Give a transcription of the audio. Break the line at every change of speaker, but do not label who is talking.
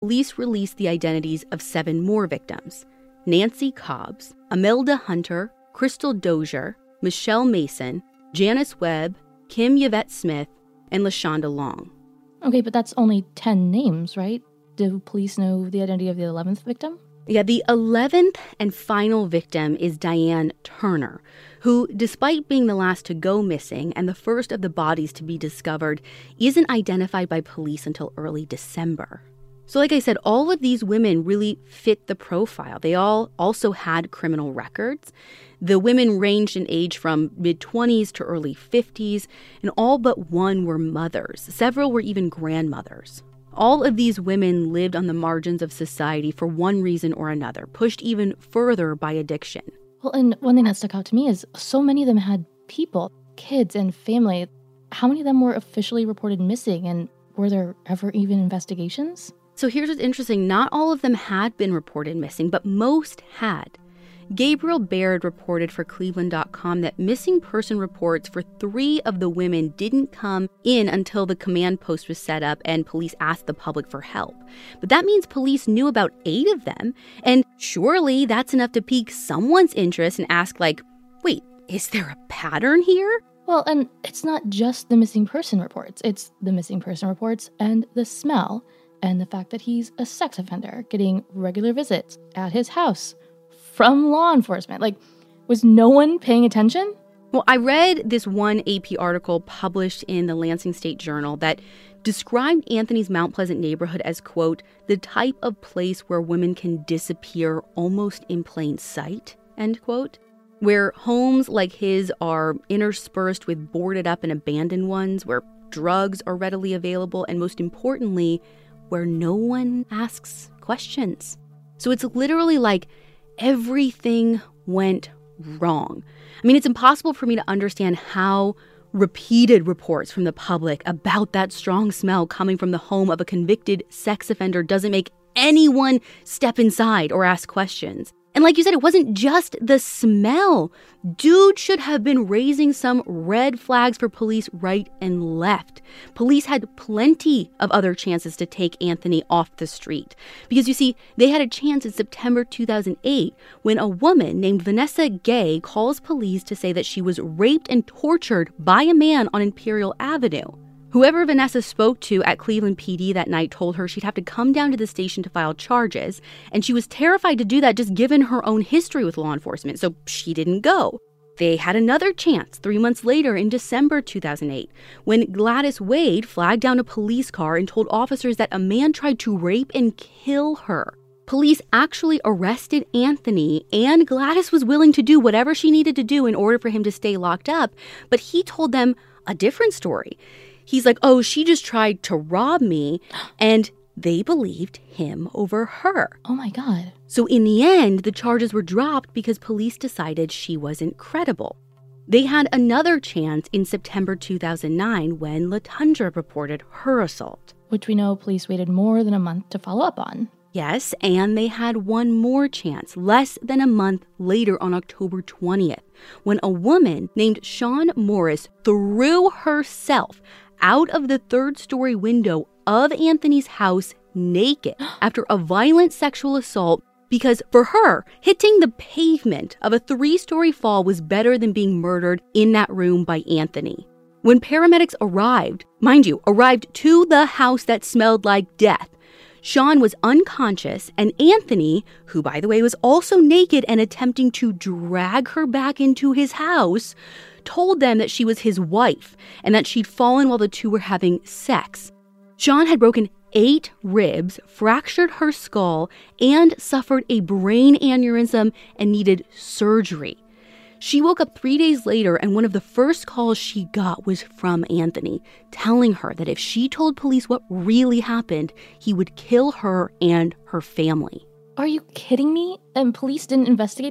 police released the identities of seven more victims Nancy Cobbs, Amelda Hunter, Crystal Dozier, Michelle Mason, Janice Webb, Kim Yvette Smith, and LaShonda Long.
Okay, but that's only 10 names, right? Do police know the identity of the 11th victim?
Yeah, the 11th and final victim is Diane Turner, who, despite being the last to go missing and the first of the bodies to be discovered, isn't identified by police until early December. So, like I said, all of these women really fit the profile. They all also had criminal records. The women ranged in age from mid 20s to early 50s, and all but one were mothers. Several were even grandmothers. All of these women lived on the margins of society for one reason or another, pushed even further by addiction.
Well, and one thing that stuck out to me is so many of them had people, kids, and family. How many of them were officially reported missing, and were there ever even investigations?
So here's what's interesting not all of them had been reported missing, but most had. Gabriel Baird reported for Cleveland.com that missing person reports for three of the women didn't come in until the command post was set up and police asked the public for help. But that means police knew about eight of them, and surely that's enough to pique someone's interest and ask, like, wait, is there a pattern here?
Well, and it's not just the missing person reports, it's the missing person reports and the smell and the fact that he's a sex offender getting regular visits at his house from law enforcement. Like, was no one paying attention?
Well, I read this one AP article published in the Lansing State Journal that described Anthony's Mount Pleasant neighborhood as, quote, the type of place where women can disappear almost in plain sight, end quote. Where homes like his are interspersed with boarded up and abandoned ones, where drugs are readily available, and most importantly, where no one asks questions. So it's literally like everything went wrong. I mean, it's impossible for me to understand how repeated reports from the public about that strong smell coming from the home of a convicted sex offender doesn't make anyone step inside or ask questions. And like you said, it wasn't just the smell. Dude should have been raising some red flags for police right and left. Police had plenty of other chances to take Anthony off the street. Because you see, they had a chance in September 2008 when a woman named Vanessa Gay calls police to say that she was raped and tortured by a man on Imperial Avenue. Whoever Vanessa spoke to at Cleveland PD that night told her she'd have to come down to the station to file charges, and she was terrified to do that just given her own history with law enforcement, so she didn't go. They had another chance three months later in December 2008 when Gladys Wade flagged down a police car and told officers that a man tried to rape and kill her. Police actually arrested Anthony, and Gladys was willing to do whatever she needed to do in order for him to stay locked up, but he told them a different story he's like, oh, she just tried to rob me. And they believed him over her.
Oh my God.
So in the end, the charges were dropped because police decided she wasn't credible. They had another chance in September 2009 when Latundra reported her assault.
Which we know police waited more than a month to follow up on.
Yes, and they had one more chance less than a month later on October 20th when a woman named Shawn Morris threw herself out of the third story window of Anthony's house naked after a violent sexual assault because for her, hitting the pavement of a three story fall was better than being murdered in that room by Anthony. When paramedics arrived, mind you, arrived to the house that smelled like death, Shawn was unconscious, and Anthony, who by the way was also naked and attempting to drag her back into his house, told them that she was his wife and that she'd fallen while the two were having sex. Shawn had broken eight ribs, fractured her skull, and suffered a brain aneurysm and needed surgery. She woke up three days later, and one of the first calls she got was from Anthony, telling her that if she told police what really happened, he would kill her and her family.
Are you kidding me? And police didn't investigate?